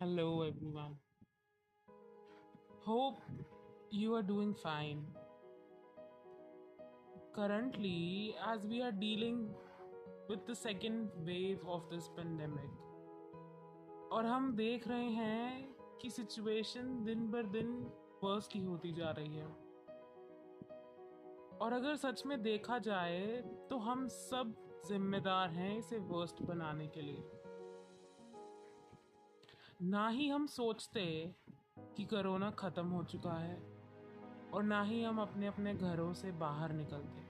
Hello, everyone. Hope you are doing fine. Currently, as we are dealing with the second wave of this pandemic, और हम देख रहे हैं कि situation दिन बर दिन वर्स्ट ही होती जा रही है और अगर सच में देखा जाए तो हम सब जिम्मेदार हैं इसे वर्स्ट बनाने के लिए ना ही हम सोचते कि कोरोना ख़त्म हो चुका है और ना ही हम अपने अपने घरों से बाहर निकलते।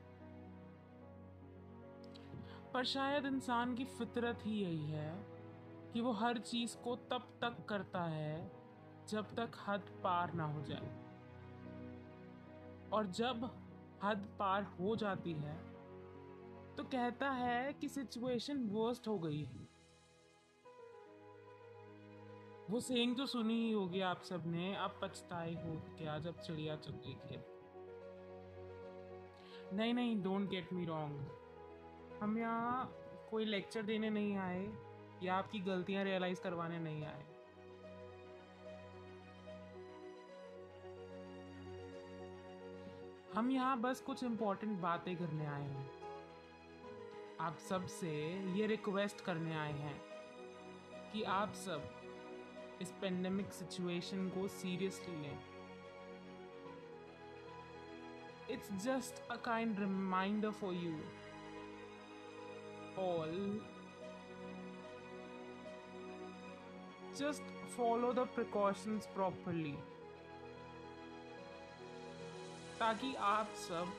पर शायद इंसान की फितरत ही यही है कि वो हर चीज़ को तब तक करता है जब तक हद पार ना हो जाए। और जब हद पार हो जाती है तो कहता है कि सिचुएशन वर्स्ट हो गई है। वो सेंग तो सुनी ही होगी आप सबने, अब पछताए हो क्या जब चिड़िया चुग गई खेत नहीं नहीं डोंट गेट मी रॉन्ग हम यहाँ कोई लेक्चर देने नहीं आए, या आपकी गलतियाँ रियलाइज़ करवाने नहीं आए। हम यहाँ बस कुछ इम्पोर्टेंट बातें करने आए हैं। आप सबसे ये रिक्वेस्ट करने आए हैं कि आप सब इस पेंडेमिक सिचुएशन को सीरियसली लें। It's just a kind reminder for you all just follow the precautions properly ताकि आप सब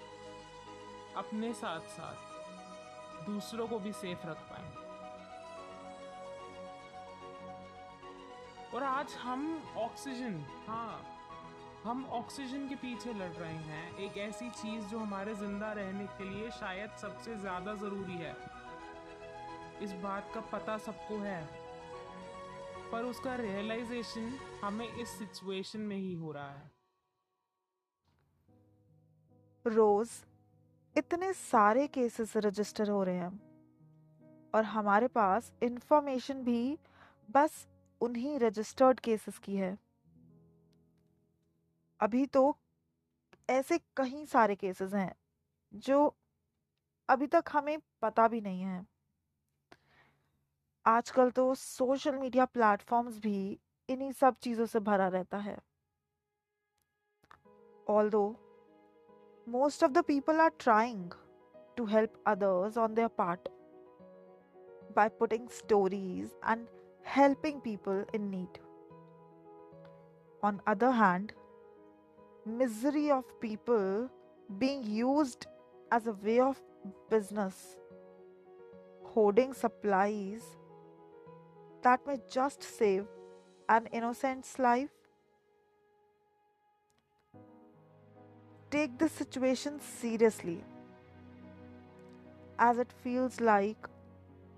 अपने साथ साथ दूसरों को भी सेफ़ रख पाए। और आज हम ऑक्सीजन हाँ हम ऑक्सीजन के पीछे लड़ रहे हैं। एक ऐसी चीज़ जो हमारे ज़िंदा रहने के लिए शायद सबसे ज़्यादा ज़रूरी है। इस बात का पता सबको है, पर उसका रियलाइजेशन हमें इस सिचुएशन में ही हो रहा है। रोज इतने सारे केसेस रजिस्टर हो रहे हैं, और हमारे पास इंफॉर्मेशन भी बस उन्हीं रजिस्टर्ड केसेस की है। अभी तो ऐसे कई सारे केसेस हैं, जो अभी तक हमें पता भी नहीं है। आजकल तो सोशल मीडिया प्लेटफॉर्म्स भी इन्हीं सब चीज़ों से भरा रहता है। Although most of the people are trying to help others on their part by putting stories and helping people in need on other hand misery of people being used as a way of business hoarding supplies that may just save an innocent's life? Take this situation seriously, as it feels like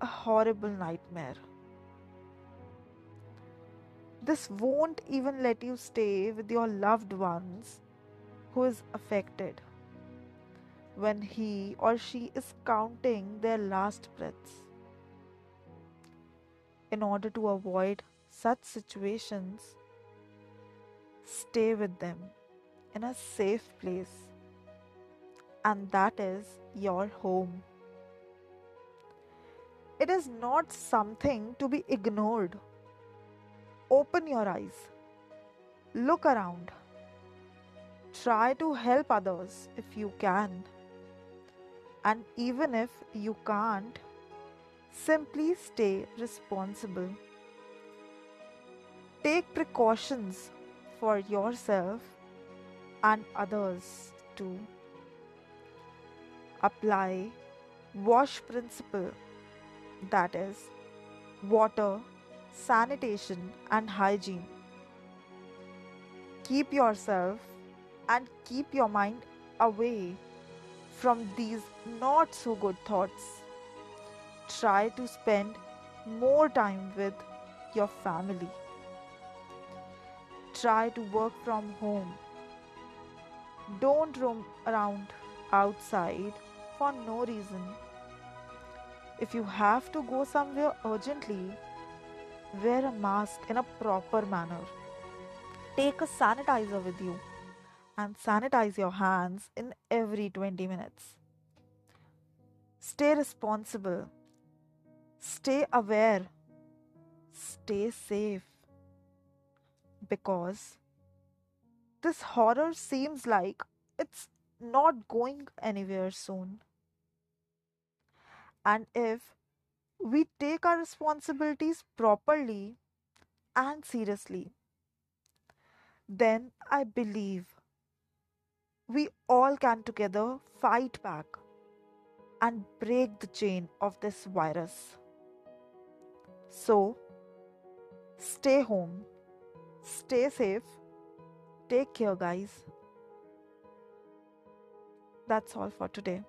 a horrible nightmare. This won't even let you stay with your loved ones who is affected when he or she is counting their last breaths in order to avoid such situations, stay with them in a safe place, and that is your home. It is not something to be ignored. Open your eyes, look around, try to help others if you can, and even if you can't, Simply stay responsible. Take precautions for yourself and others too. Apply wash principle that is water, sanitation and hygiene. Keep yourself and keep your mind away from these not so good thoughts try to spend more time with your family. Try to work from home. Don't roam around outside for no reason. If you have to go somewhere urgently, wear a mask in a proper manner. Take a sanitizer with you and sanitize your hands in every 20 minutes. Stay responsible. Stay aware. Stay safe. Because this horror seems like it's not going anywhere soon. And if we take our responsibilities properly and seriously, then I believe we all can together fight back and break the chain of this virus. So, stay home, stay safe, take care, guys. That's all for today.